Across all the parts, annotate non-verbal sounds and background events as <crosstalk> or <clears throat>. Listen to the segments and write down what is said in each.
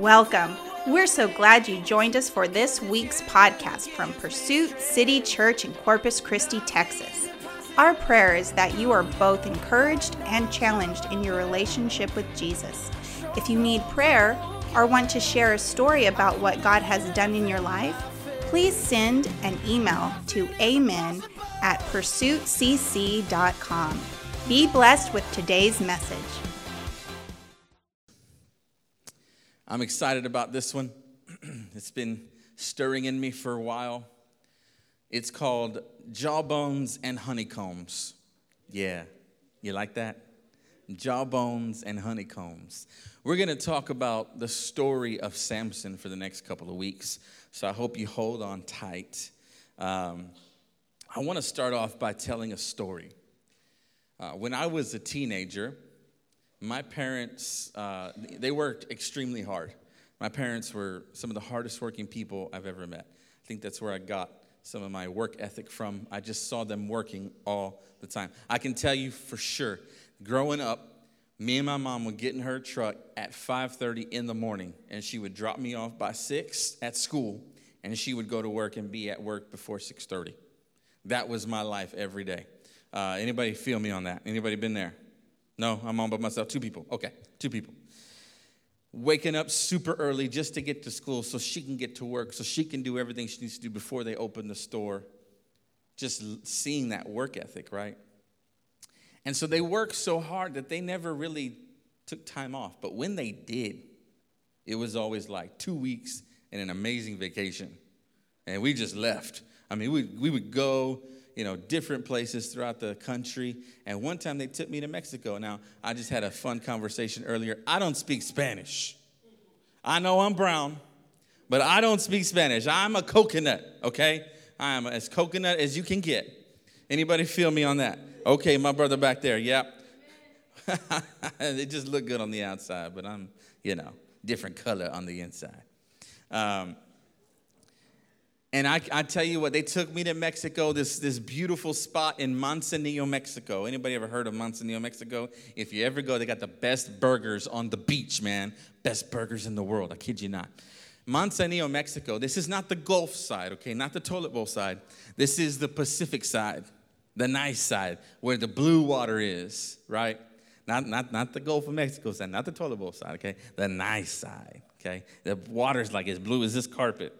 Welcome. We're so glad you joined us for this week's podcast from Pursuit City Church in Corpus Christi, Texas. Our prayer is that you are both encouraged and challenged in your relationship with Jesus. If you need prayer or want to share a story about what God has done in your life, please send an email to amen at pursuitcc.com. Be blessed with today's message. I'm excited about this one. <clears throat> it's been stirring in me for a while. It's called Jawbones and Honeycombs. Yeah, you like that? Jawbones and Honeycombs. We're going to talk about the story of Samson for the next couple of weeks. So I hope you hold on tight. Um, I want to start off by telling a story. Uh, when I was a teenager, my parents, uh, they worked extremely hard. My parents were some of the hardest working people I've ever met. I think that's where I got some of my work ethic from. I just saw them working all the time. I can tell you for sure, growing up, me and my mom would get in her truck at 5.30 in the morning and she would drop me off by 6 at school and she would go to work and be at work before 6.30 that was my life every day uh, anybody feel me on that anybody been there no, I'm on by myself. Two people. Okay, two people. Waking up super early just to get to school so she can get to work, so she can do everything she needs to do before they open the store. Just seeing that work ethic, right? And so they worked so hard that they never really took time off. But when they did, it was always like two weeks and an amazing vacation. And we just left. I mean, we, we would go you know, different places throughout the country. And one time they took me to Mexico. Now, I just had a fun conversation earlier. I don't speak Spanish. I know I'm brown, but I don't speak Spanish. I'm a coconut, okay? I am as coconut as you can get. Anybody feel me on that? Okay, my brother back there, yep. <laughs> they just look good on the outside, but I'm, you know, different color on the inside. Um, and I, I tell you what, they took me to Mexico, this, this beautiful spot in Manzanillo, Mexico. Anybody ever heard of Manzanillo, Mexico? If you ever go, they got the best burgers on the beach, man. Best burgers in the world, I kid you not. Manzanillo, Mexico. This is not the Gulf side, okay? Not the toilet bowl side. This is the Pacific side, the nice side, where the blue water is, right? Not, not, not the Gulf of Mexico side, not the toilet bowl side, okay? The nice side, okay? The water's like as blue as this carpet.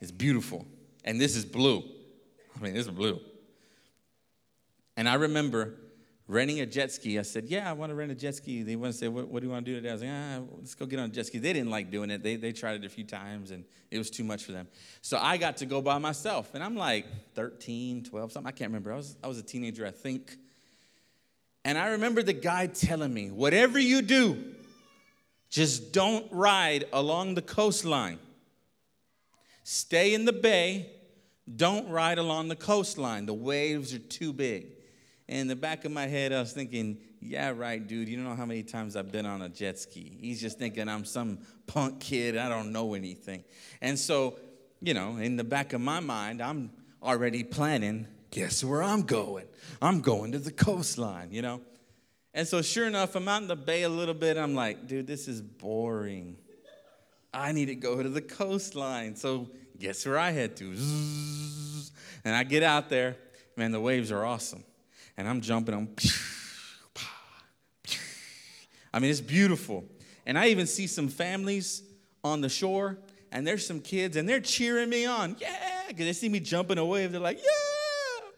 It's beautiful. And this is blue. I mean, this is blue. And I remember renting a jet ski. I said, Yeah, I want to rent a jet ski. They want to say, what, what, do you want to do today? I was like, Ah, let's go get on a jet ski. They didn't like doing it. They, they tried it a few times and it was too much for them. So I got to go by myself. And I'm like 13, 12, something. I can't remember. I was, I was a teenager, I think. And I remember the guy telling me, Whatever you do, just don't ride along the coastline. Stay in the bay. Don't ride along the coastline. The waves are too big. And in the back of my head, I was thinking, yeah, right, dude. You don't know how many times I've been on a jet ski. He's just thinking I'm some punk kid. I don't know anything. And so, you know, in the back of my mind, I'm already planning guess where I'm going? I'm going to the coastline, you know? And so, sure enough, I'm out in the bay a little bit. I'm like, dude, this is boring. I need to go to the coastline. So guess where I head to? And I get out there. Man, the waves are awesome. And I'm jumping on. I mean, it's beautiful. And I even see some families on the shore, and there's some kids, and they're cheering me on. Yeah! Because they see me jumping a wave. They're like, yeah!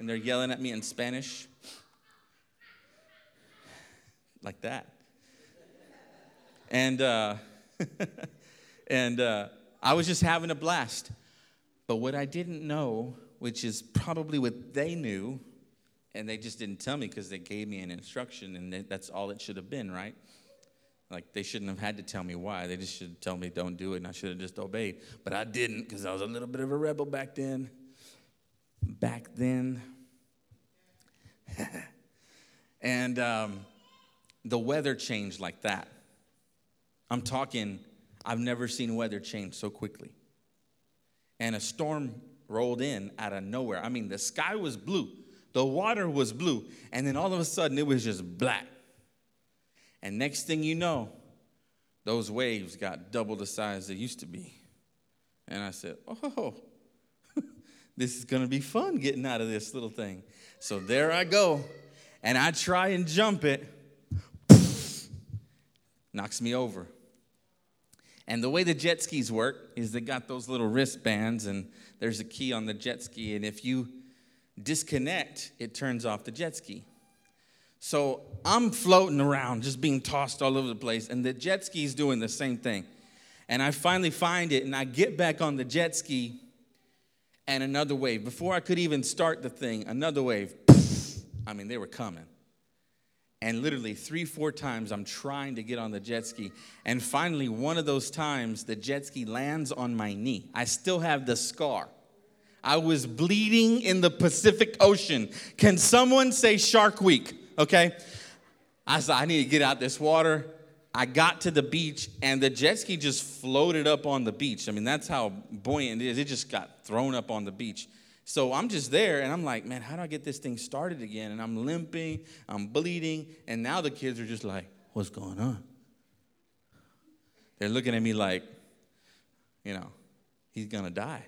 And they're yelling at me in Spanish. Like that. And, uh, <laughs> and uh, I was just having a blast. But what I didn't know, which is probably what they knew, and they just didn't tell me because they gave me an instruction, and that's all it should have been, right? Like they shouldn't have had to tell me why. They just should tell me don't do it, and I should have just obeyed. But I didn't because I was a little bit of a rebel back then. Back then. <laughs> and um, the weather changed like that. I'm talking I've never seen weather change so quickly. And a storm rolled in out of nowhere. I mean, the sky was blue, the water was blue, and then all of a sudden it was just black. And next thing you know, those waves got double the size they used to be. And I said, Oh, <laughs> this is to be fun getting out of this little thing. So there I go. And I try and jump it, knocks me over. And the way the jet skis work is they got those little wristbands, and there's a key on the jet ski. And if you disconnect, it turns off the jet ski. So I'm floating around, just being tossed all over the place, and the jet ski's doing the same thing. And I finally find it, and I get back on the jet ski, and another wave. Before I could even start the thing, another wave. <laughs> I mean, they were coming. And literally three, four times, I'm trying to get on the jet ski. And finally, one of those times, the jet ski lands on my knee. I still have the scar. I was bleeding in the Pacific Ocean. Can someone say Shark Week? Okay. I said, I need to get out this water. I got to the beach and the jet ski just floated up on the beach. I mean, that's how buoyant it is. It just got thrown up on the beach. So I'm just there and I'm like, man, how do I get this thing started again? And I'm limping, I'm bleeding, and now the kids are just like, what's going on? They're looking at me like, you know, he's gonna die.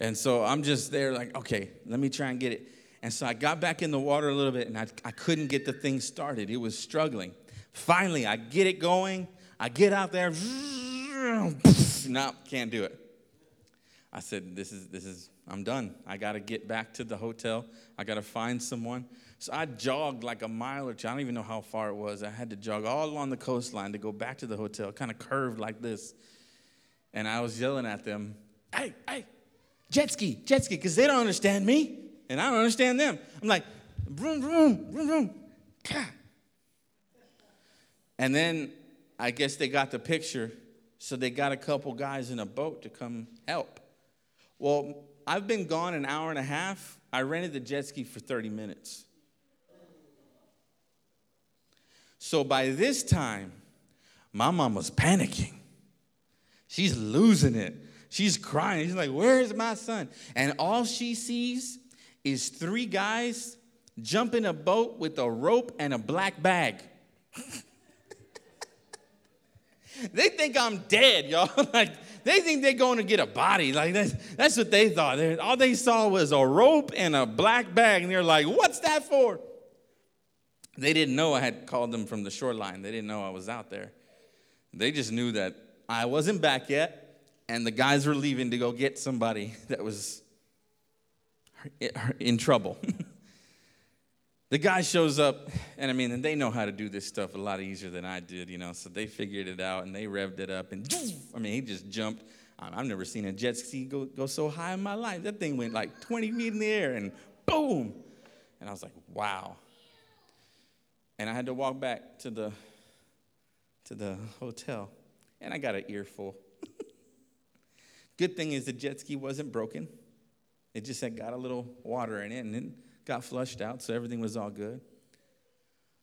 And so I'm just there, like, okay, let me try and get it. And so I got back in the water a little bit and I, I couldn't get the thing started. It was struggling. Finally, I get it going. I get out there. <laughs> No, can't do it. I said, this is, this is, I'm done. I got to get back to the hotel. I got to find someone. So I jogged like a mile or two. I don't even know how far it was. I had to jog all along the coastline to go back to the hotel, kind of curved like this. And I was yelling at them, hey, hey, jet ski, jet ski, because they don't understand me and I don't understand them. I'm like, vroom, vroom, vroom, vroom. And then I guess they got the picture, so they got a couple guys in a boat to come help. Well, I've been gone an hour and a half. I rented the jet ski for 30 minutes. So by this time, my mom was panicking. She's losing it. She's crying. She's like, Where's my son? And all she sees is three guys jump in a boat with a rope and a black bag. <laughs> they think I'm dead, y'all. <laughs> like they think they're going to get a body. Like that's, that's what they thought. They, all they saw was a rope and a black bag, and they're like, "What's that for?" They didn't know I had called them from the shoreline. They didn't know I was out there. They just knew that I wasn't back yet, and the guys were leaving to go get somebody that was in trouble. <laughs> the guy shows up, and I mean, and they know how to do this stuff a lot easier than I did, you know, so they figured it out and they revved it up, and I mean, he just jumped. I've never seen a jet ski go, go so high in my life. That thing went like 20 feet in the air, and boom. And I was like, wow. And I had to walk back to the to the hotel, and I got an earful. <laughs> Good thing is the jet ski wasn't broken. It just had got a little water in it and got flushed out, so everything was all good.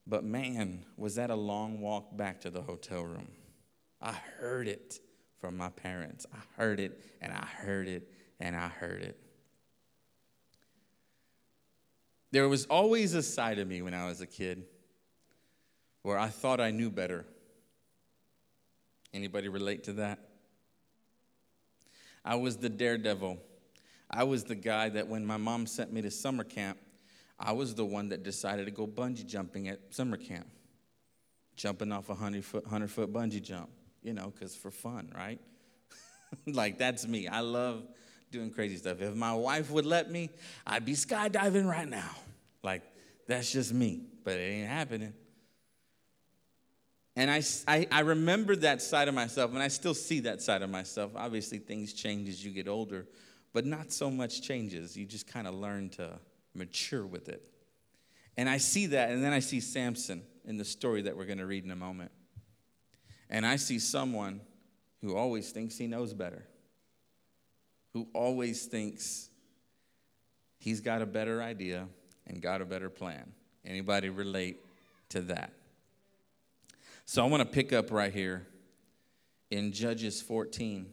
But man, was that a long walk back to the hotel room. I heard it from my parents. I heard it and I heard it and I heard it. There was always a side of me when I was a kid where I thought I knew better. Anybody relate to that? I was the daredevil I was the guy that when my mom sent me to summer camp, I was the one that decided to go bungee jumping at summer camp, jumping off a 100 foot, 100 foot bungee jump, you know, because for fun, right? <laughs> like, that's me. I love doing crazy stuff. If my wife would let me, I'd be skydiving right now. Like, that's just me, but it ain't happening. And I, I, I remember that side of myself, and I still see that side of myself. Obviously, things change as you get older but not so much changes. You just kind of learn to mature with it. And I see that, and then I see Samson in the story that we're going to read in a moment. And I see someone who always thinks he knows better, who always thinks he's got a better idea and got a better plan. Anybody relate to that? So I want to pick up right here in Judges 14.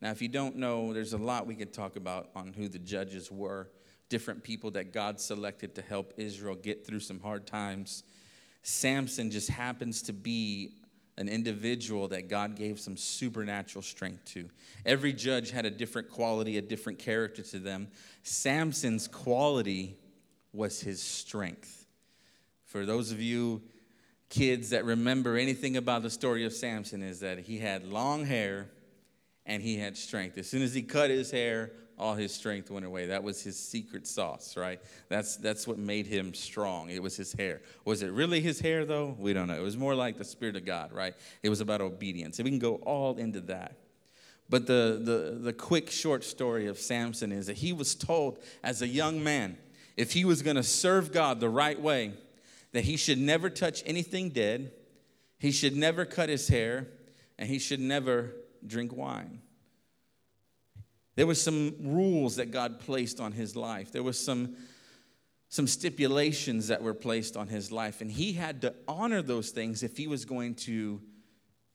Now, if you don't know, there's a lot we could talk about on who the judges were, different people that God selected to help Israel get through some hard times. Samson just happens to be an individual that God gave some supernatural strength to. Every judge had a different quality, a different character to them. Samson's quality was his strength. For those of you kids that remember anything about the story of Samson is that he had long hair and he had strength. As soon as he cut his hair, all his strength went away. That was his secret sauce, right? That's, that's what made him strong. It was his hair. Was it really his hair, though? We don't know. It was more like the Spirit of God, right? It was about obedience. And we can go all into that. But the, the, the quick, short story of Samson is that he was told as a young man, if he was going to serve God the right way, that he should never touch anything dead, he should never cut his hair, and he should never drink wine. There were some rules that God placed on his life. There were some some stipulations that were placed on his life and he had to honor those things if he was going to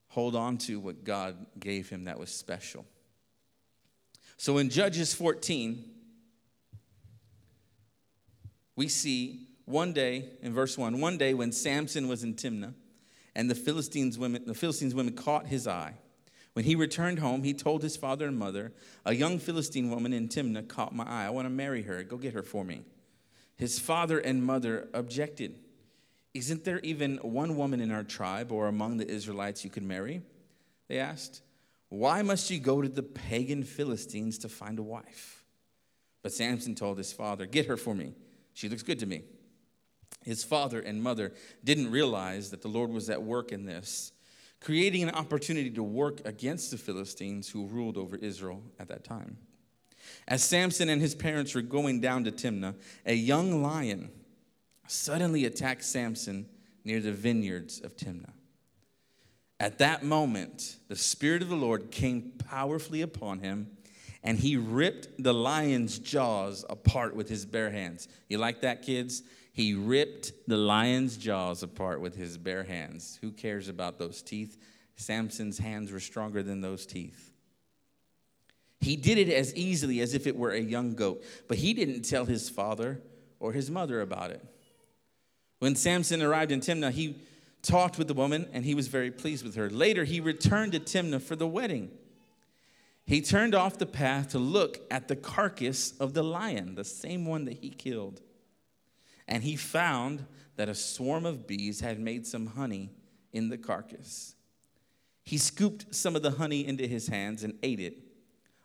hold on to what God gave him that was special. So in Judges 14 we see one day in verse 1 one day when Samson was in Timnah and the Philistines women the Philistines women caught his eye when he returned home, he told his father and mother, A young Philistine woman in Timnah caught my eye. I want to marry her. Go get her for me. His father and mother objected. Isn't there even one woman in our tribe or among the Israelites you could marry? They asked. Why must you go to the pagan Philistines to find a wife? But Samson told his father, Get her for me. She looks good to me. His father and mother didn't realize that the Lord was at work in this creating an opportunity to work against the Philistines who ruled over Israel at that time. As Samson and his parents were going down to Timnah, a young lion suddenly attacked Samson near the vineyards of Timnah. At that moment, the Spirit of the Lord came powerfully upon him, and he ripped the lion's jaws apart with his bare hands. You like that, kids? He ripped the lion's jaws apart with his bare hands. Who cares about those teeth? Samson's hands were stronger than those teeth. He did it as easily as if it were a young goat, but he didn't tell his father or his mother about it. When Samson arrived in Timnah, he talked with the woman and he was very pleased with her. Later, he returned to Timnah for the wedding. He turned off the path to look at the carcass of the lion, the same one that he killed and he found that a swarm of bees had made some honey in the carcass. He scooped some of the honey into his hands and ate it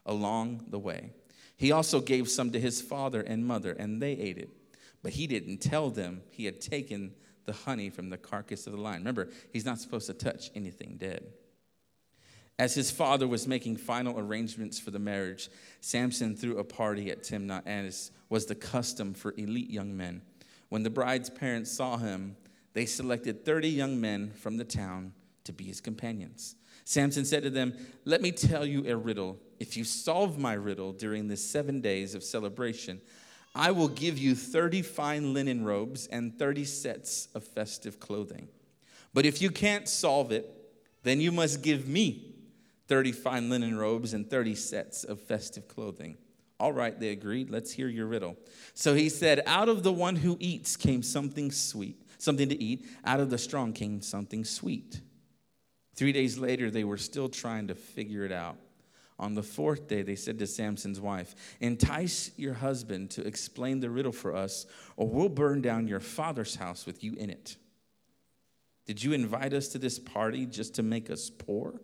along the way. He also gave some to his father and mother, and they ate it. But he didn't tell them he had taken the honey from the carcass of the lion. Remember, he's not supposed to touch anything dead. As his father was making final arrangements for the marriage, Samson threw a party at Timnah, as was the custom for elite young men. When the bride's parents saw him, they selected 30 young men from the town to be his companions. Samson said to them, Let me tell you a riddle. If you solve my riddle during the seven days of celebration, I will give you 30 fine linen robes and 30 sets of festive clothing. But if you can't solve it, then you must give me 30 fine linen robes and 30 sets of festive clothing. All right, they agreed. Let's hear your riddle. So he said, Out of the one who eats came something sweet, something to eat. Out of the strong came something sweet. Three days later, they were still trying to figure it out. On the fourth day, they said to Samson's wife, Entice your husband to explain the riddle for us, or we'll burn down your father's house with you in it. Did you invite us to this party just to make us poor?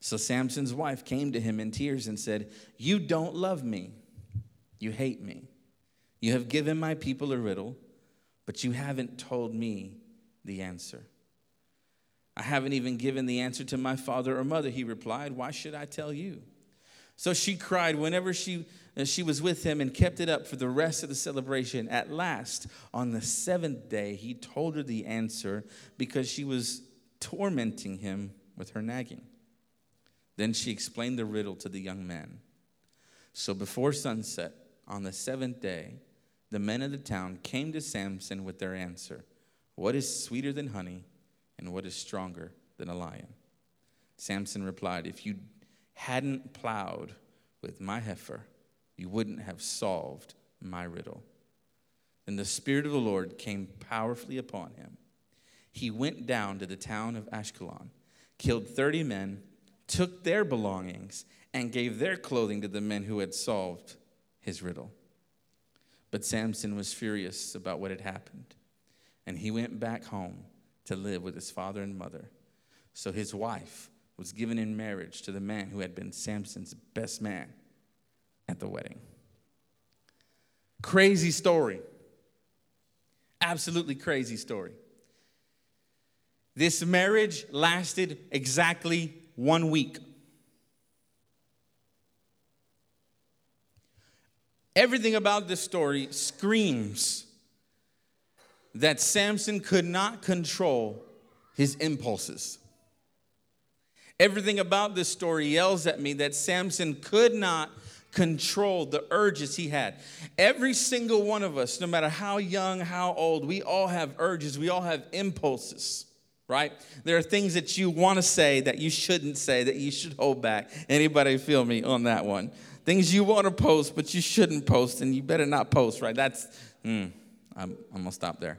So Samson's wife came to him in tears and said, You don't love me. You hate me. You have given my people a riddle, but you haven't told me the answer. I haven't even given the answer to my father or mother, he replied. Why should I tell you? So she cried whenever she, uh, she was with him and kept it up for the rest of the celebration. At last, on the seventh day, he told her the answer because she was tormenting him with her nagging. Then she explained the riddle to the young man. So before sunset, on the seventh day, the men of the town came to Samson with their answer What is sweeter than honey, and what is stronger than a lion? Samson replied, If you hadn't plowed with my heifer, you wouldn't have solved my riddle. Then the Spirit of the Lord came powerfully upon him he went down to the town of Ashkelon, killed 30 men, took their belongings, and gave their clothing to the men who had solved his riddle. But Samson was furious about what had happened, and he went back home to live with his father and mother. So his wife was given in marriage to the man who had been Samson's best man at the wedding. Crazy story. Absolutely crazy story. This marriage lasted exactly one week. Everything about this story screams that Samson could not control his impulses. Everything about this story yells at me that Samson could not control the urges he had. Every single one of us, no matter how young, how old, we all have urges, we all have impulses. Right? There are things that you want to say that you shouldn't say, that you should hold back. Anybody feel me on that one? Things you want to post, but you shouldn't post, and you better not post, right? That's, mm, I'm, I'm going to stop there.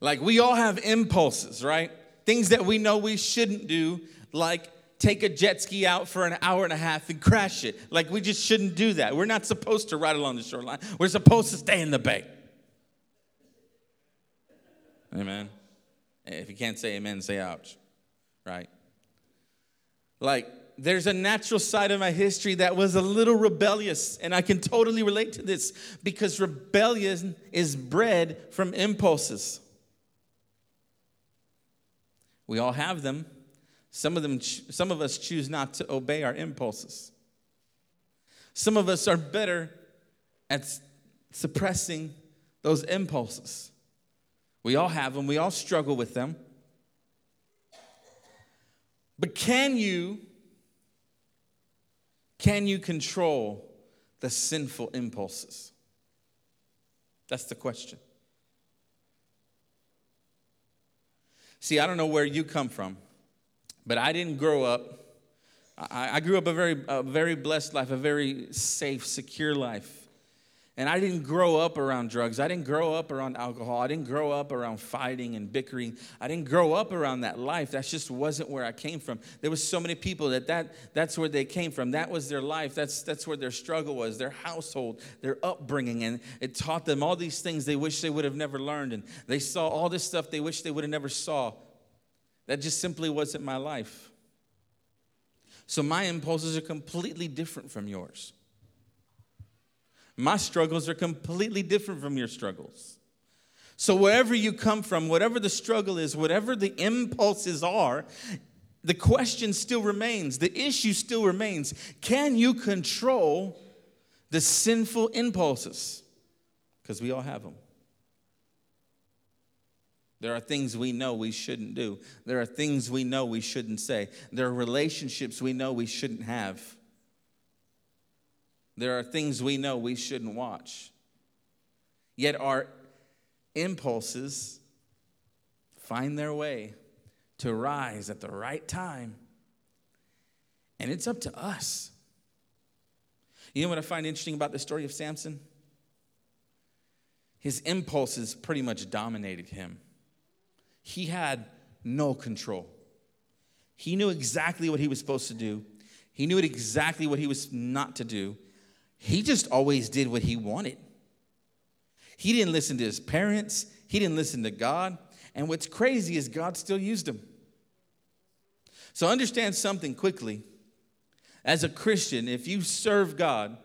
Like, we all have impulses, right? Things that we know we shouldn't do, like take a jet ski out for an hour and a half and crash it. Like, we just shouldn't do that. We're not supposed to ride along the shoreline, we're supposed to stay in the bay. Amen. If you can't say amen, say ouch, right? Like, there's a natural side of my history that was a little rebellious, and I can totally relate to this because rebellion is bred from impulses. We all have them. Some of them some of us choose not to obey our impulses. Some of us are better at suppressing those impulses. We all have them, we all struggle with them. But can you can you control the sinful impulses? That's the question. See, I don't know where you come from, but I didn't grow up. I, I grew up a very, a very blessed life, a very safe, secure life. And I didn't grow up around drugs. I didn't grow up around alcohol. I didn't grow up around fighting and bickering. I didn't grow up around that life. That just wasn't where I came from. There was so many people that, that that's where they came from. That was their life. That's, that's where their struggle was, their household, their upbringing. And it taught them all these things they wish they would have never learned. And they saw all this stuff they wish they would have never saw. That just simply wasn't my life. So my impulses are completely different from yours. My struggles are completely different from your struggles. So, wherever you come from, whatever the struggle is, whatever the impulses are, the question still remains, the issue still remains. Can you control the sinful impulses? Because we all have them. There are things we know we shouldn't do. There are things we know we shouldn't say. There are relationships we know we shouldn't have. There are things we know we shouldn't watch. Yet our impulses find their way to rise at the right time. And it's up to us. You know what I find interesting about the story of Samson? His impulses pretty much dominated him. He had no control. He knew exactly what he was supposed to do, he knew exactly what he was not to do. He just always did what he wanted. He didn't listen to his parents, he didn't listen to God. And what's crazy is God still used him. So understand something quickly. As a Christian, if you serve God,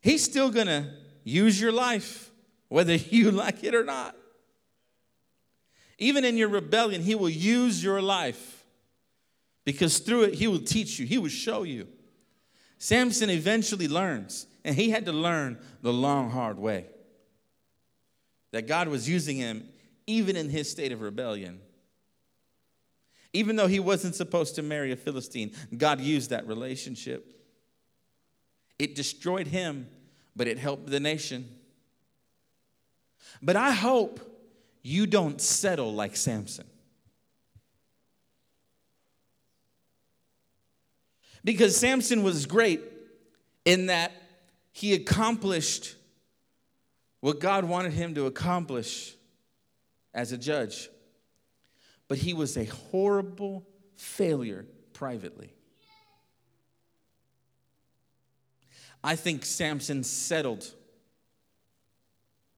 He's still gonna use your life, whether <laughs> you like it or not. Even in your rebellion, He will use your life because through it, He will teach you, He will show you. Samson eventually learns, and he had to learn the long, hard way that God was using him even in his state of rebellion. Even though he wasn't supposed to marry a Philistine, God used that relationship. It destroyed him, but it helped the nation. But I hope you don't settle like Samson. Because Samson was great in that he accomplished what God wanted him to accomplish as a judge, but he was a horrible failure privately. I think Samson settled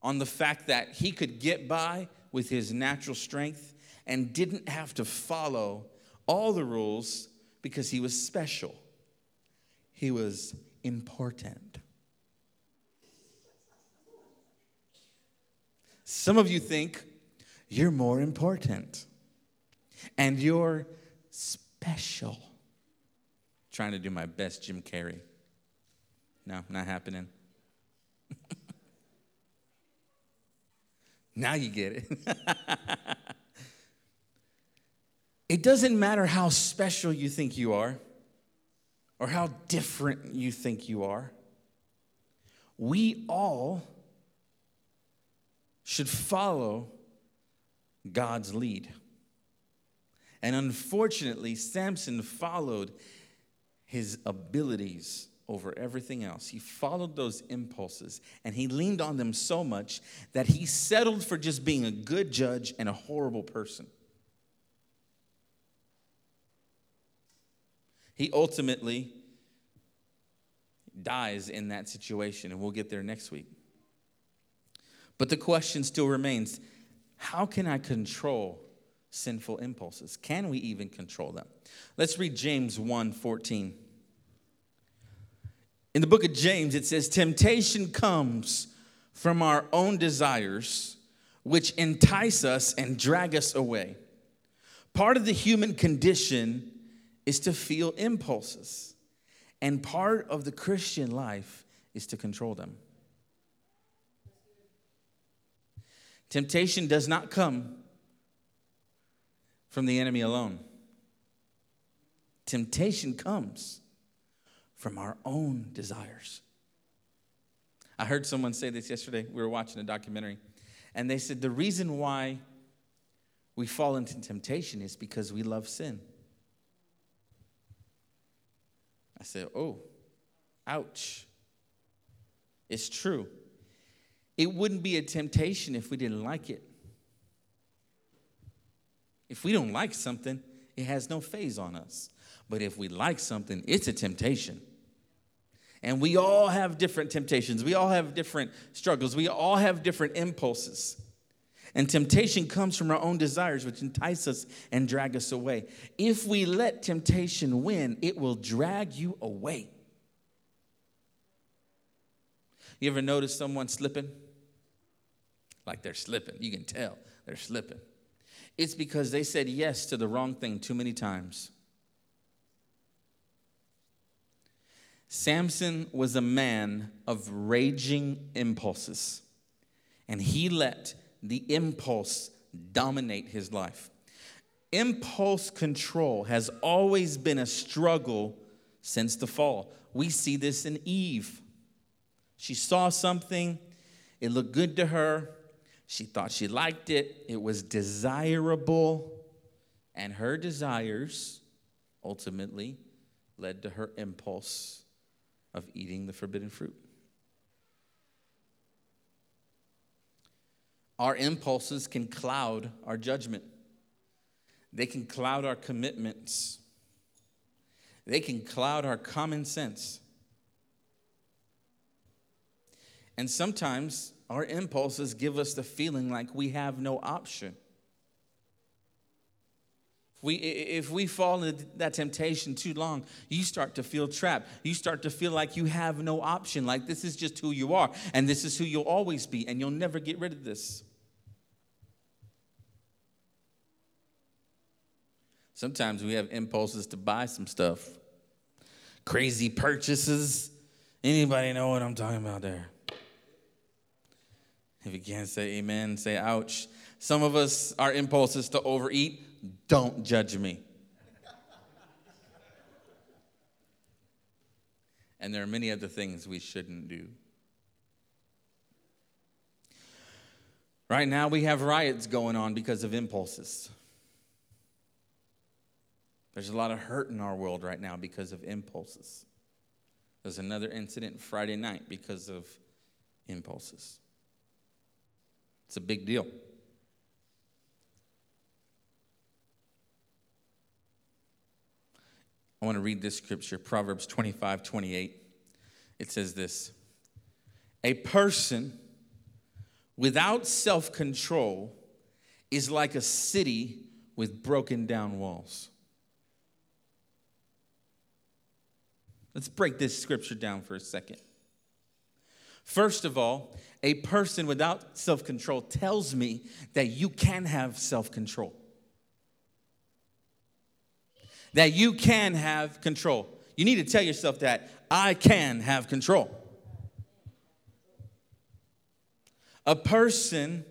on the fact that he could get by with his natural strength and didn't have to follow all the rules because he was special. He was important. Some of you think you're more important and you're special. Trying to do my best, Jim Carrey. No, not happening. <laughs> now you get it. <laughs> it doesn't matter how special you think you are or how different you think you are. We all should follow God's lead. And unfortunately, Samson followed his abilities over everything else. He followed those impulses and he leaned on them so much that he settled for just being a good judge and a horrible person. He ultimately dies in that situation, and we'll get there next week. But the question still remains how can I control sinful impulses? Can we even control them? Let's read James 1 14. In the book of James, it says, Temptation comes from our own desires, which entice us and drag us away. Part of the human condition is to feel impulses, and part of the Christian life is to control them. Temptation does not come from the enemy alone. Temptation comes from our own desires. I heard someone say this yesterday. We were watching a documentary, and they said the reason why we fall into temptation is because we love sin. I said, Oh, ouch. It's true. It wouldn't be a temptation if we didn't like it. If we don't like something, it has no phase on us. But if we like something, it's a temptation. And we all have different temptations. We all have different struggles. We all have different impulses. And temptation comes from our own desires, which entice us and drag us away. If we let temptation win, it will drag you away. You ever notice someone slipping? Like they're slipping. You can tell they're slipping. It's because they said yes to the wrong thing too many times. Samson was a man of raging impulses, and he let the impulse dominate his life. Impulse control has always been a struggle since the fall. We see this in Eve. She saw something, it looked good to her, she thought she liked it, it was desirable, and her desires ultimately led to her impulse of eating the forbidden fruit. Our impulses can cloud our judgment. They can cloud our commitments. They can cloud our common sense. And sometimes our impulses give us the feeling like we have no option we, if we fall into that temptation too long, you start to feel trapped. You start to feel like you have no option, like this is just who you are, and this is who you'll always be, and you'll never get rid of this. Sometimes we have impulses to buy some stuff, crazy purchases. Anybody know what I'm talking about there? If you can't say amen, say ouch. Some of us, our impulse is to overeat don't judge me. and there are many other things we shouldn't do. Right now, we have riots going on because of impulses. There's a lot of hurt in our world right now because of impulses. There's another incident Friday night because of impulses. It's a big deal. I want to read this scripture, Proverbs 25 28. It says this A person without self control is like a city with broken down walls. Let's break this scripture down for a second. First of all, a person without self control tells me that you can have self control. That you can have control. You need to tell yourself that I can have control. A person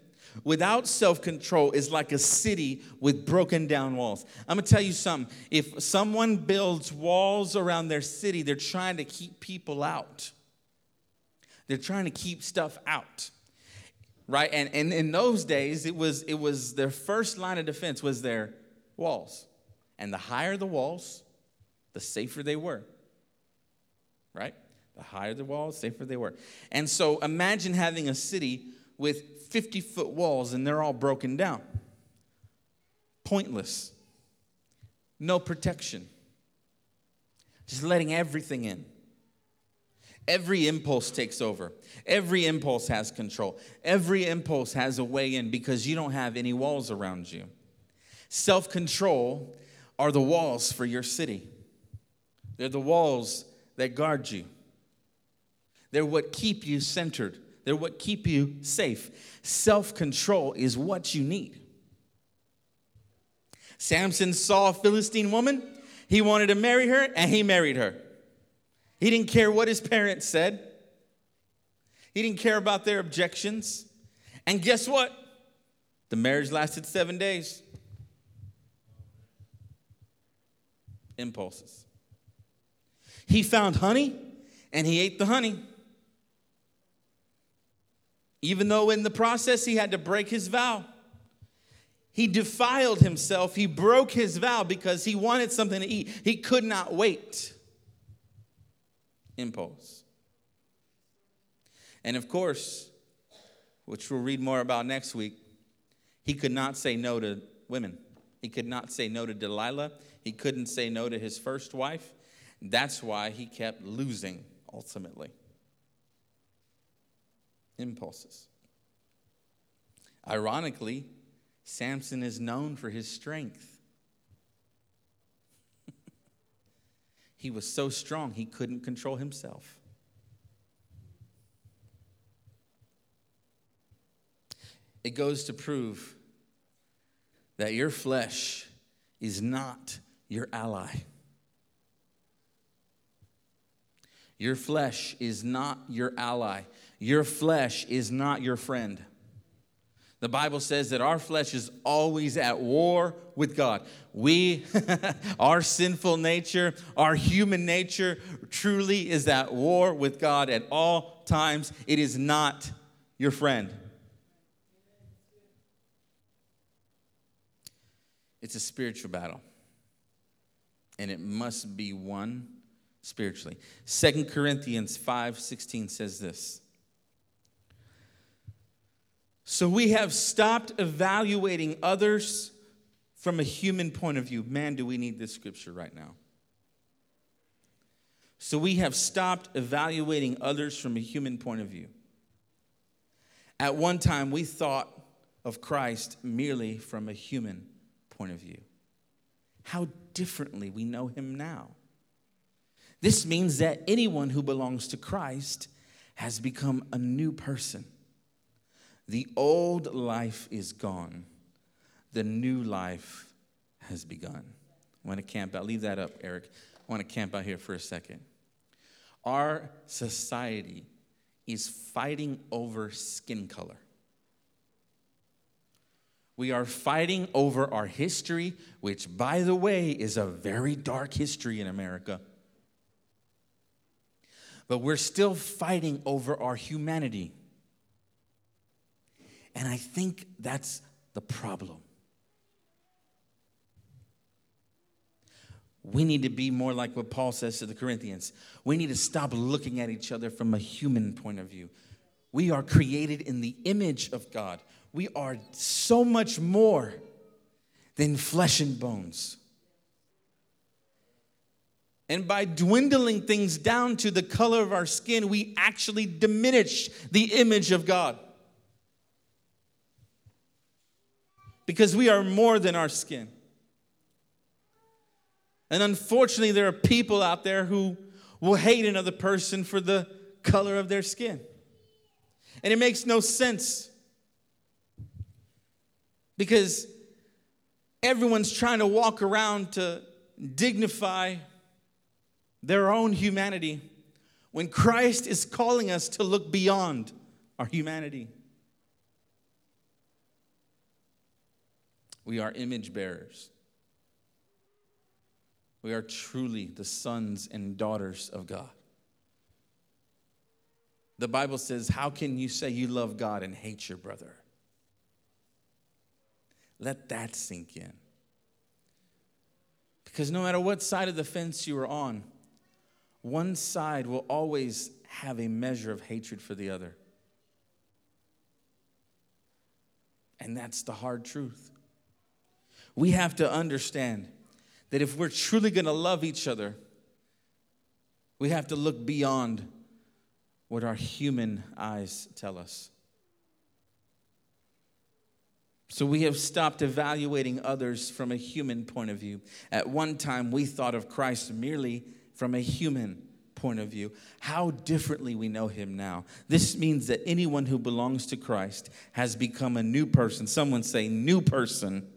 without self control is like a city with broken down walls. I'm gonna tell you something. If someone builds walls around their city, they're trying to keep people out, they're trying to keep stuff out. Right? And, and in those days, it was, it was their first line of defense was their walls. And the higher the walls, the safer they were. Right? The higher the walls, safer they were. And so imagine having a city with 50 foot walls and they're all broken down. Pointless. No protection. Just letting everything in. Every impulse takes over. Every impulse has control. Every impulse has a way in because you don't have any walls around you. Self control are the walls for your city, they're the walls that guard you, they're what keep you centered. They're what keep you safe. Self control is what you need. Samson saw a Philistine woman. He wanted to marry her, and he married her. He didn't care what his parents said, he didn't care about their objections. And guess what? The marriage lasted seven days. Impulses. He found honey, and he ate the honey. Even though in the process he had to break his vow. He defiled himself. He broke his vow because he wanted something to eat. He could not wait. Impulse. And of course, which we'll read more about next week, he could not say no to women. He could not say no to Delilah. He couldn't say no to his first wife. That's why he kept losing ultimately impulses. Ironically, Samson is known for his strength. <laughs> he was so strong, he couldn't control himself. It goes to prove that your flesh is not your ally. Your flesh is not your ally. Your flesh is not your friend. The Bible says that our flesh is always at war with God. We, <laughs> our sinful nature, our human nature, truly is at war with God at all times. It is not your friend. It's a spiritual battle, and it must be one spiritually. Second Corinthians 5 16 says this. So we have stopped evaluating others from a human point of view. Man, do we need this scripture right now. So we have stopped evaluating others from a human point of view. At one time, we thought of Christ merely from a human point of view. How differently we know him now. This means that anyone who belongs to Christ has become a new person. The old life is gone, the new life has begun. I want to camp out. Leave that up, Eric. I want to camp out here for a second. Our society is fighting over skin color. We are fighting over our history, which, by the way, is a very dark history in America. But we're still fighting over our humanity. And I think that's the problem. We need to be more like what Paul says to the Corinthians. We need to stop looking at each other from a human point of view. We are created in the image of God. We are so much more than flesh and bones. And by dwindling things down to the color of our skin, we actually diminish the image of God. Because we are more than our skin. And unfortunately, there are people out there who will hate another person for the color of their skin. And it makes no sense because everyone's trying to walk around to dignify their own humanity when Christ is calling us to look beyond our humanity. We are image bearers. We are truly the sons and daughters of God. The Bible says, How can you say you love God and hate your brother? Let that sink in. Because no matter what side of the fence you are on, one side will always have a measure of hatred for the other. And that's the hard truth. We have to understand that if we're truly going to love each other, we have to look beyond what our human eyes tell us. So we have stopped evaluating others from a human point of view. At one time, we thought of Christ merely from a human point of view. How differently we know him now. This means that anyone who belongs to Christ has become a new person. Someone say, new person.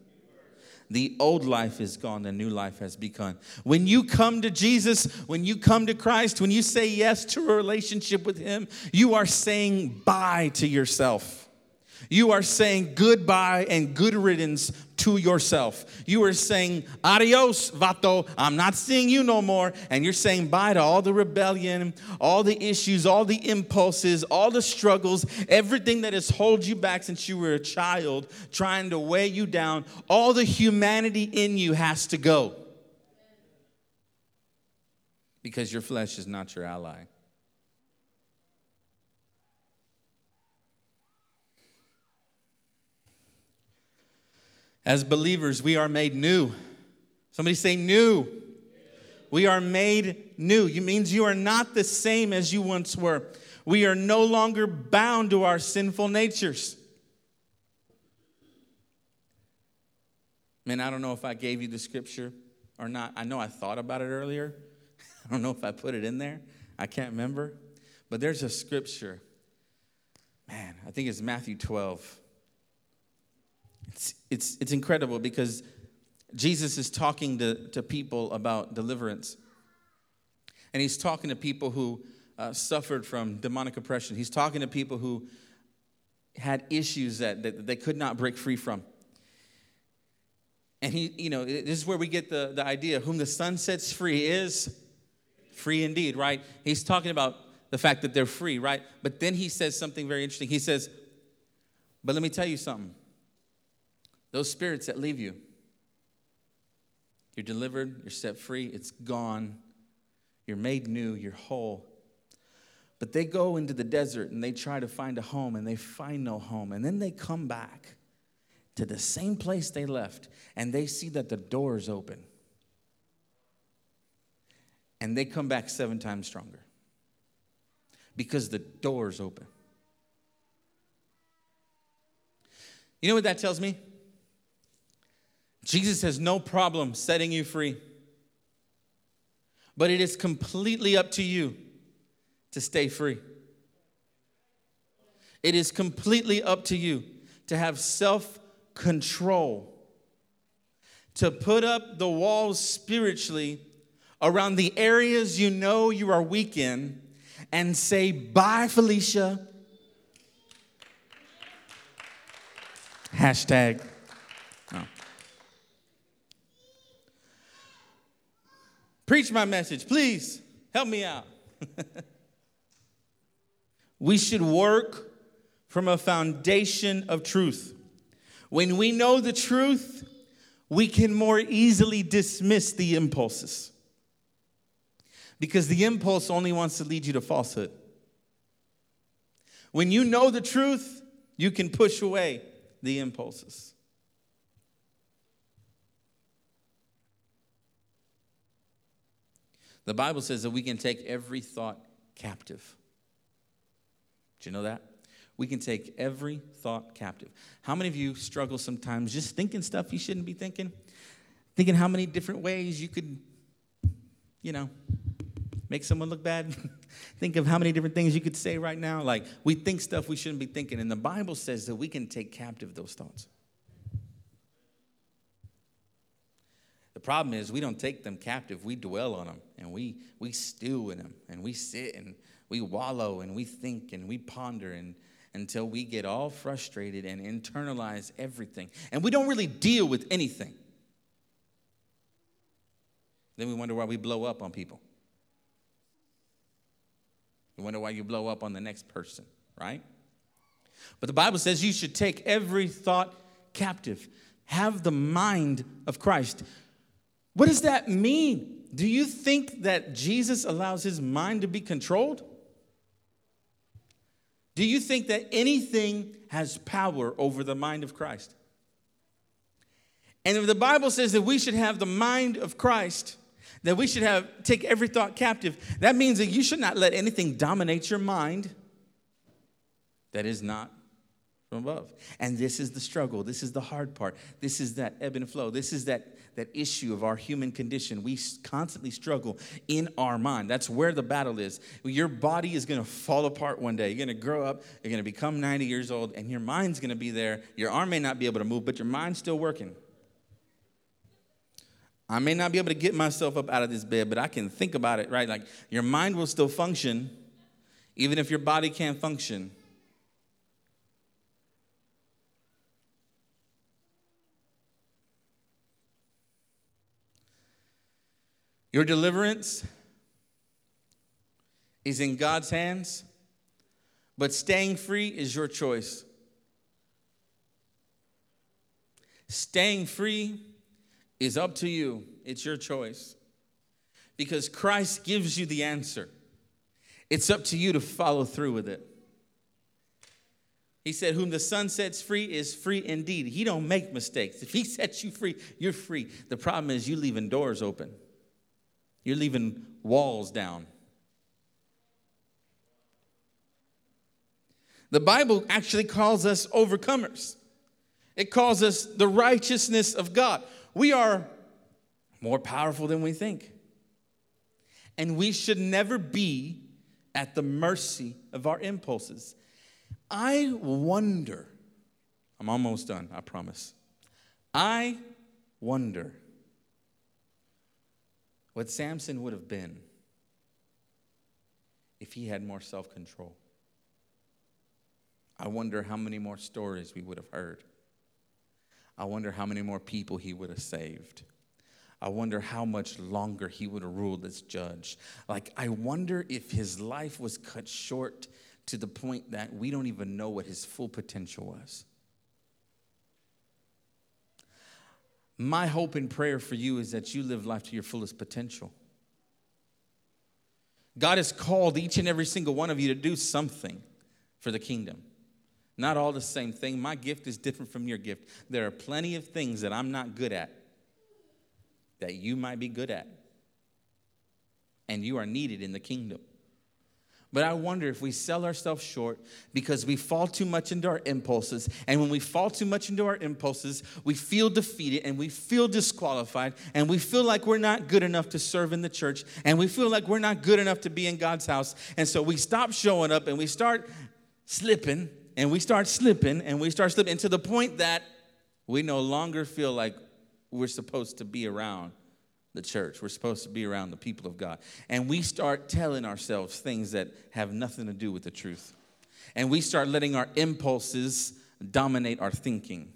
The old life is gone, the new life has begun. When you come to Jesus, when you come to Christ, when you say yes to a relationship with Him, you are saying bye to yourself. You are saying goodbye and good riddance to yourself. You are saying, adios, vato, I'm not seeing you no more. And you're saying bye to all the rebellion, all the issues, all the impulses, all the struggles, everything that has held you back since you were a child, trying to weigh you down. All the humanity in you has to go. Because your flesh is not your ally. As believers, we are made new. Somebody say new. We are made new. It means you are not the same as you once were. We are no longer bound to our sinful natures. Man, I don't know if I gave you the scripture or not. I know I thought about it earlier. <laughs> I don't know if I put it in there. I can't remember. But there's a scripture. Man, I think it's Matthew 12. It's, it's, it's incredible because Jesus is talking to, to people about deliverance. And he's talking to people who uh, suffered from demonic oppression. He's talking to people who had issues that, that they could not break free from. And he, you know, this is where we get the, the idea whom the Son sets free is free indeed, right? He's talking about the fact that they're free, right? But then he says something very interesting. He says, But let me tell you something. Those spirits that leave you, you're delivered, you're set free, it's gone, you're made new, you're whole. But they go into the desert and they try to find a home and they find no home. And then they come back to the same place they left and they see that the door is open. And they come back seven times stronger because the door is open. You know what that tells me? Jesus has no problem setting you free. But it is completely up to you to stay free. It is completely up to you to have self control, to put up the walls spiritually around the areas you know you are weak in and say, Bye, Felicia. Hashtag Preach my message, please. Help me out. <laughs> we should work from a foundation of truth. When we know the truth, we can more easily dismiss the impulses. Because the impulse only wants to lead you to falsehood. When you know the truth, you can push away the impulses. The Bible says that we can take every thought captive. Do you know that? We can take every thought captive. How many of you struggle sometimes just thinking stuff you shouldn't be thinking? Thinking how many different ways you could, you know, make someone look bad? <laughs> think of how many different things you could say right now. Like, we think stuff we shouldn't be thinking. And the Bible says that we can take captive those thoughts. The problem is we don't take them captive. We dwell on them and we, we stew in them and we sit and we wallow and we think and we ponder and until we get all frustrated and internalize everything. And we don't really deal with anything. Then we wonder why we blow up on people. You wonder why you blow up on the next person, right? But the Bible says you should take every thought captive, have the mind of Christ. What does that mean? Do you think that Jesus allows his mind to be controlled? Do you think that anything has power over the mind of Christ? And if the Bible says that we should have the mind of Christ, that we should have take every thought captive, that means that you should not let anything dominate your mind that is not from above. And this is the struggle. This is the hard part. This is that ebb and flow. This is that that issue of our human condition. We constantly struggle in our mind. That's where the battle is. Your body is going to fall apart one day. You're going to grow up, you're going to become 90 years old, and your mind's going to be there. Your arm may not be able to move, but your mind's still working. I may not be able to get myself up out of this bed, but I can think about it, right? Like your mind will still function, even if your body can't function. Your deliverance is in God's hands, but staying free is your choice. Staying free is up to you, it's your choice. Because Christ gives you the answer. It's up to you to follow through with it. He said, Whom the Son sets free is free indeed. He don't make mistakes. If He sets you free, you're free. The problem is you leaving doors open. You're leaving walls down. The Bible actually calls us overcomers. It calls us the righteousness of God. We are more powerful than we think. And we should never be at the mercy of our impulses. I wonder, I'm almost done, I promise. I wonder what Samson would have been if he had more self control. I wonder how many more stories we would have heard. I wonder how many more people he would have saved. I wonder how much longer he would have ruled as judge. Like, I wonder if his life was cut short to the point that we don't even know what his full potential was. My hope and prayer for you is that you live life to your fullest potential. God has called each and every single one of you to do something for the kingdom. Not all the same thing. My gift is different from your gift. There are plenty of things that I'm not good at that you might be good at. And you are needed in the kingdom. But I wonder if we sell ourselves short because we fall too much into our impulses. And when we fall too much into our impulses, we feel defeated and we feel disqualified and we feel like we're not good enough to serve in the church and we feel like we're not good enough to be in God's house. And so we stop showing up and we start slipping and we start slipping and we start slipping to the point that we no longer feel like we're supposed to be around the church. We're supposed to be around the people of God. And we start telling ourselves things that have nothing to do with the truth. And we start letting our impulses dominate our thinking.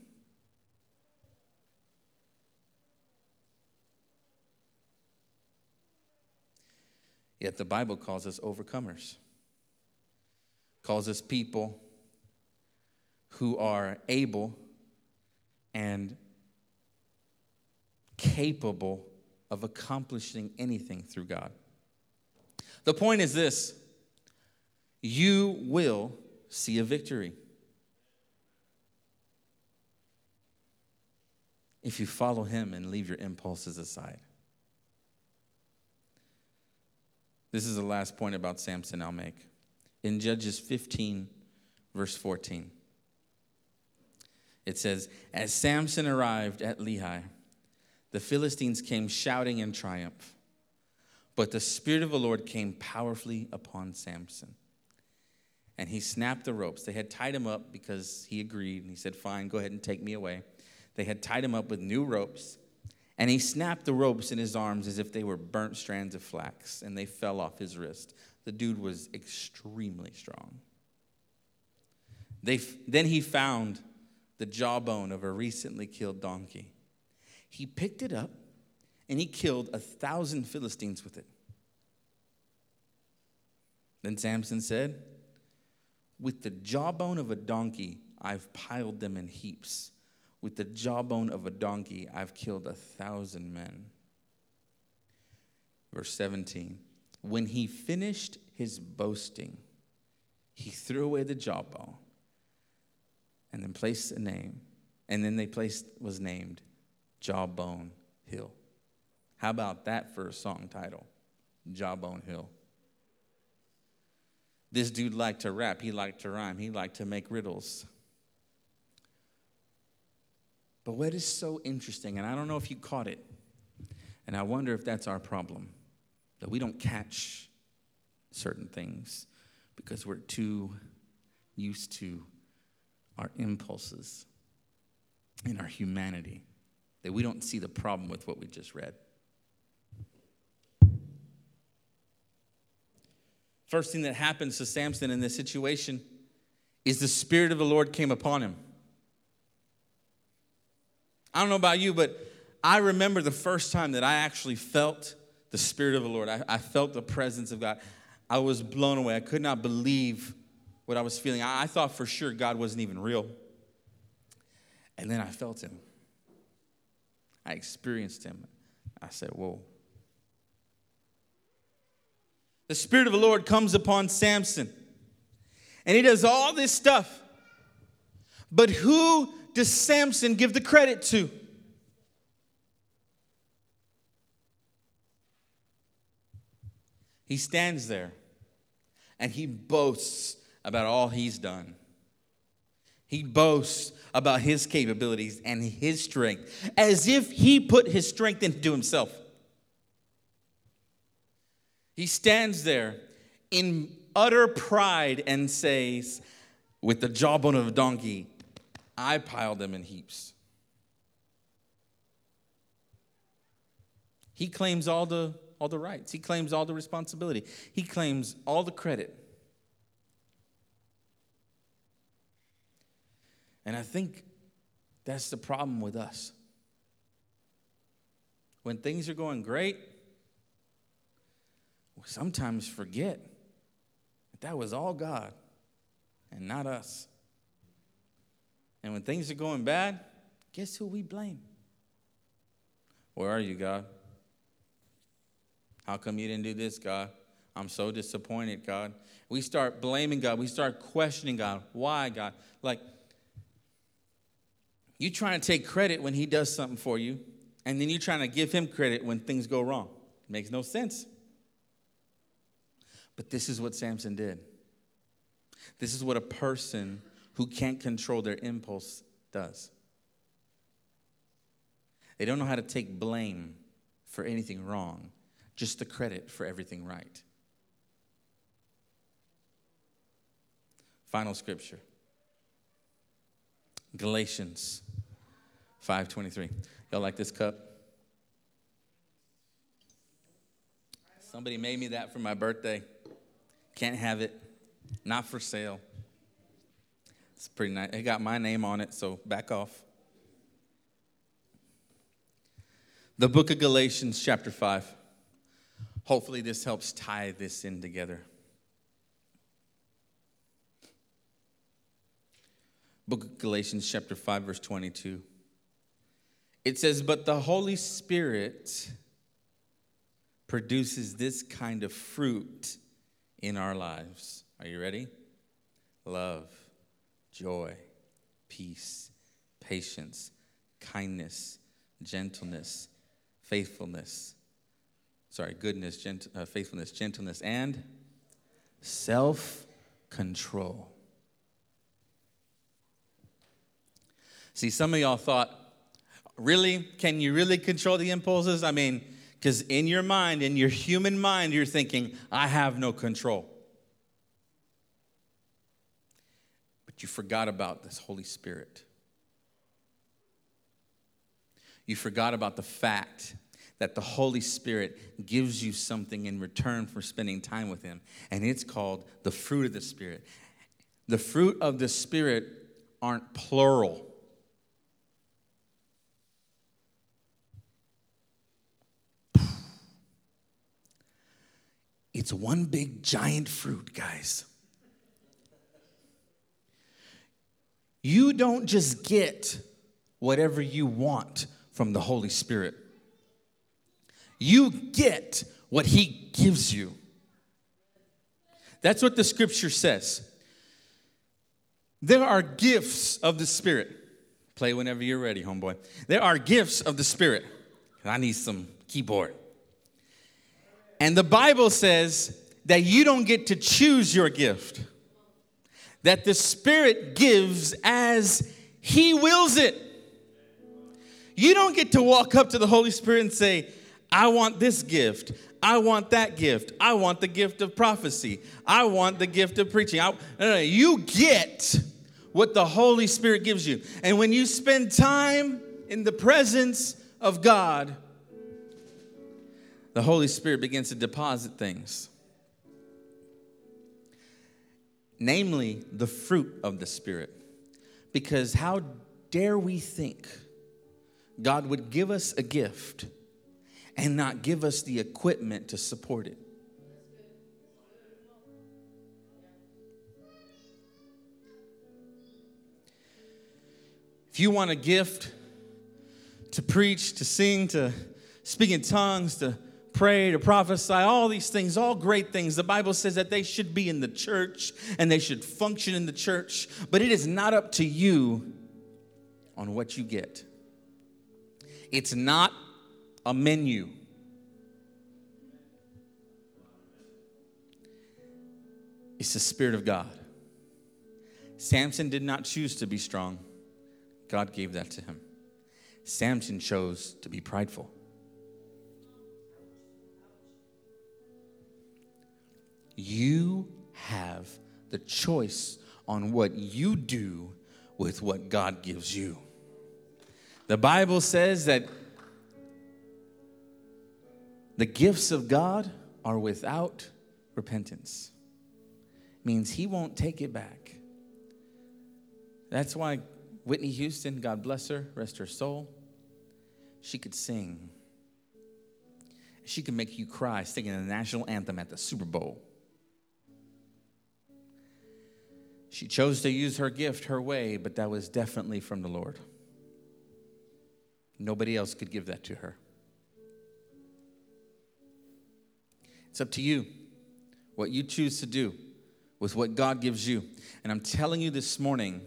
Yet the Bible calls us overcomers, calls us people who are able and capable of accomplishing anything through God. The point is this you will see a victory. If you follow him and leave your impulses aside. This is the last point about Samson I'll make. In Judges 15, verse 14, it says, As Samson arrived at Lehi, the Philistines came shouting in triumph. But the Spirit of the Lord came powerfully upon Samson. And he snapped the ropes. They had tied him up because he agreed. And he said, Fine, go ahead and take me away. They had tied him up with new ropes. And he snapped the ropes in his arms as if they were burnt strands of flax, and they fell off his wrist. The dude was extremely strong. They, then he found the jawbone of a recently killed donkey. He picked it up and he killed a thousand Philistines with it. Then Samson said, With the jawbone of a donkey, I've piled them in heaps. With the jawbone of a donkey, I've killed a thousand men. Verse 17 When he finished his boasting, he threw away the jawbone and then placed a name. And then they placed was named Jawbone Hill. How about that for a song title? Jawbone Hill. This dude liked to rap, he liked to rhyme, he liked to make riddles. But what is so interesting, and I don't know if you caught it, and I wonder if that's our problem, that we don't catch certain things because we're too used to our impulses and our humanity, that we don't see the problem with what we just read. First thing that happens to Samson in this situation is the Spirit of the Lord came upon him. I don't know about you, but I remember the first time that I actually felt the Spirit of the Lord. I, I felt the presence of God. I was blown away. I could not believe what I was feeling. I, I thought for sure God wasn't even real. And then I felt Him. I experienced Him. I said, Whoa, the Spirit of the Lord comes upon Samson. And he does all this stuff. But who does Samson give the credit to? He stands there and he boasts about all he's done. He boasts about his capabilities and his strength as if he put his strength into himself. He stands there in utter pride and says, with the jawbone of a donkey, I piled them in heaps. He claims all the, all the rights, he claims all the responsibility, he claims all the credit. And I think that's the problem with us. When things are going great, we sometimes forget that that was all God and not us. And when things are going bad, guess who we blame? Where are you, God? How come you didn't do this, God? I'm so disappointed, God. We start blaming God. We start questioning God. Why, God? Like, you trying to take credit when He does something for you, and then you're trying to give Him credit when things go wrong. It makes no sense. But this is what Samson did. This is what a person who can't control their impulse does. They don't know how to take blame for anything wrong, just the credit for everything right. Final scripture. Galatians 5:23. Y'all like this cup? Somebody made me that for my birthday. Can't have it. Not for sale. It's pretty nice. It got my name on it, so back off. The book of Galatians, chapter 5. Hopefully, this helps tie this in together. Book of Galatians, chapter 5, verse 22. It says, But the Holy Spirit produces this kind of fruit in our lives. Are you ready? Love, joy, peace, patience, kindness, gentleness, faithfulness, sorry, goodness, gent- uh, faithfulness, gentleness, and self control. See, some of y'all thought, really? Can you really control the impulses? I mean, because in your mind, in your human mind, you're thinking, I have no control. But you forgot about this Holy Spirit. You forgot about the fact that the Holy Spirit gives you something in return for spending time with Him, and it's called the fruit of the Spirit. The fruit of the Spirit aren't plural. It's one big giant fruit, guys. You don't just get whatever you want from the Holy Spirit, you get what He gives you. That's what the scripture says. There are gifts of the Spirit. Play whenever you're ready, homeboy. There are gifts of the Spirit. I need some keyboard. And the Bible says that you don't get to choose your gift, that the Spirit gives as He wills it. You don't get to walk up to the Holy Spirit and say, I want this gift. I want that gift. I want the gift of prophecy. I want the gift of preaching. I, no, no, you get what the Holy Spirit gives you. And when you spend time in the presence of God, the Holy Spirit begins to deposit things. Namely, the fruit of the Spirit. Because how dare we think God would give us a gift and not give us the equipment to support it? If you want a gift to preach, to sing, to speak in tongues, to pray, to prophesy, all these things, all great things. The Bible says that they should be in the church and they should function in the church, but it is not up to you on what you get. It's not a menu. It's the Spirit of God. Samson did not choose to be strong, God gave that to him. Samson chose to be prideful. You have the choice on what you do with what God gives you. The Bible says that the gifts of God are without repentance. Means he won't take it back. That's why Whitney Houston, God bless her, rest her soul, she could sing. She could make you cry singing the national anthem at the Super Bowl. She chose to use her gift her way, but that was definitely from the Lord. Nobody else could give that to her. It's up to you what you choose to do with what God gives you. And I'm telling you this morning,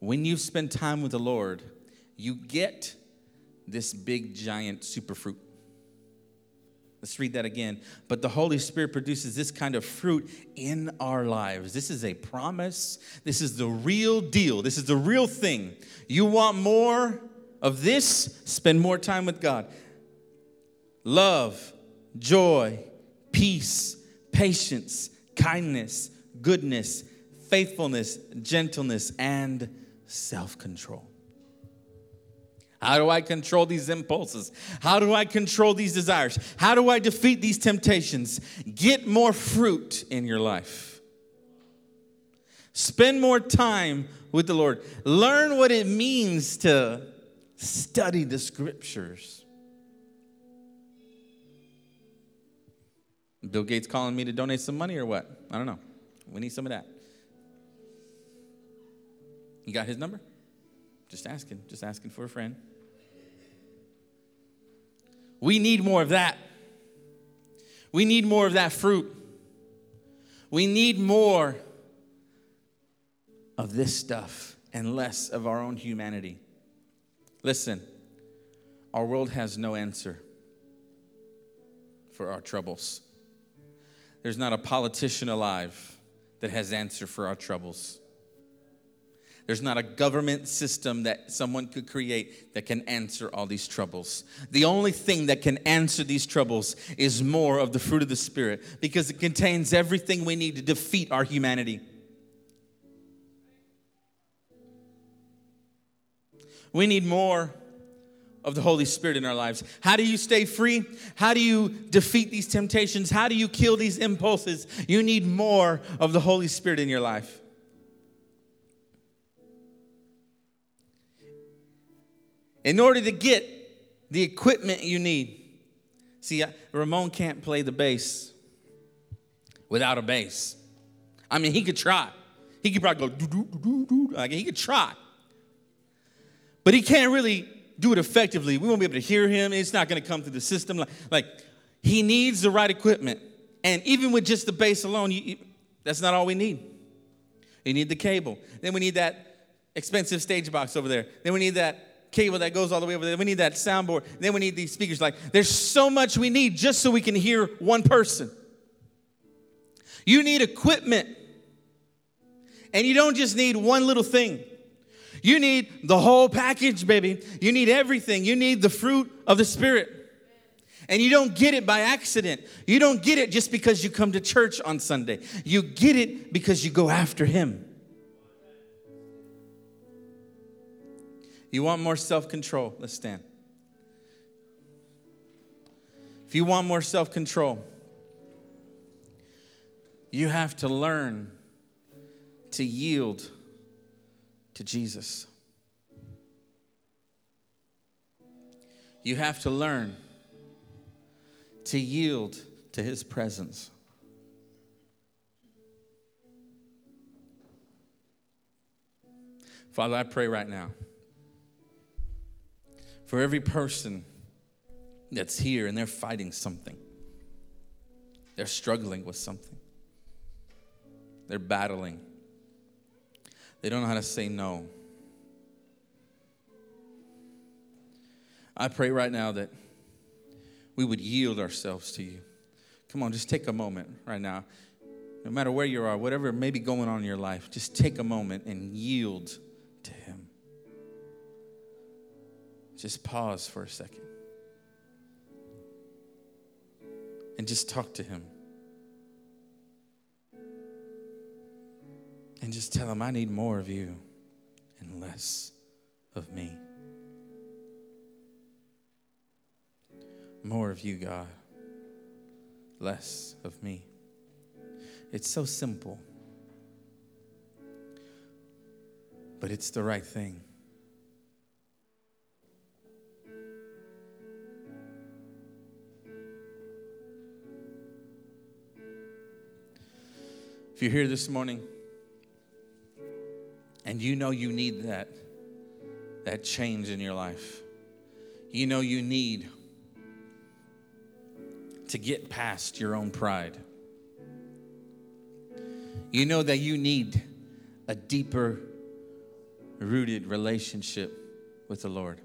when you spend time with the Lord, you get this big, giant super fruit. Let's read that again. But the Holy Spirit produces this kind of fruit in our lives. This is a promise. This is the real deal. This is the real thing. You want more of this? Spend more time with God. Love, joy, peace, patience, kindness, goodness, faithfulness, gentleness, and self control. How do I control these impulses? How do I control these desires? How do I defeat these temptations? Get more fruit in your life. Spend more time with the Lord. Learn what it means to study the scriptures. Bill Gates calling me to donate some money or what? I don't know. We need some of that. You got his number? Just asking, just asking for a friend. We need more of that. We need more of that fruit. We need more of this stuff and less of our own humanity. Listen, our world has no answer. for our troubles. There's not a politician alive that has answer for our troubles. There's not a government system that someone could create that can answer all these troubles. The only thing that can answer these troubles is more of the fruit of the Spirit because it contains everything we need to defeat our humanity. We need more of the Holy Spirit in our lives. How do you stay free? How do you defeat these temptations? How do you kill these impulses? You need more of the Holy Spirit in your life. In order to get the equipment you need, see, Ramon can't play the bass without a bass. I mean, he could try. He could probably go do do do do. Like he could try, but he can't really do it effectively. We won't be able to hear him. It's not going to come through the system. Like, like, he needs the right equipment, and even with just the bass alone, you, you, that's not all we need. You need the cable. Then we need that expensive stage box over there. Then we need that cable that goes all the way over there. We need that soundboard. Then we need these speakers. Like, there's so much we need just so we can hear one person. You need equipment. And you don't just need one little thing. You need the whole package, baby. You need everything. You need the fruit of the Spirit. And you don't get it by accident. You don't get it just because you come to church on Sunday. You get it because you go after Him. You want more self control? Let's stand. If you want more self control, you have to learn to yield to Jesus. You have to learn to yield to his presence. Father, I pray right now for every person that's here and they're fighting something, they're struggling with something, they're battling, they don't know how to say no. I pray right now that we would yield ourselves to you. Come on, just take a moment right now. No matter where you are, whatever may be going on in your life, just take a moment and yield to Him. Just pause for a second and just talk to Him. And just tell Him, I need more of you and less of me. More of you, God, less of me. It's so simple, but it's the right thing. If you're here this morning and you know you need that, that change in your life, you know you need to get past your own pride. You know that you need a deeper rooted relationship with the Lord.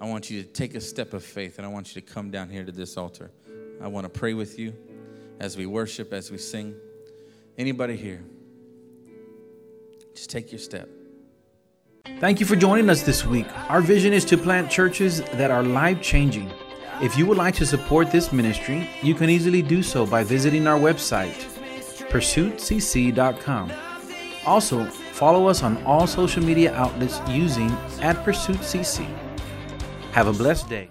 I want you to take a step of faith and I want you to come down here to this altar. I want to pray with you as we worship, as we sing. Anybody here? Just take your step. Thank you for joining us this week. Our vision is to plant churches that are life changing. If you would like to support this ministry, you can easily do so by visiting our website, pursuitcc.com. Also, follow us on all social media outlets using at pursuitcc. Have a blessed day.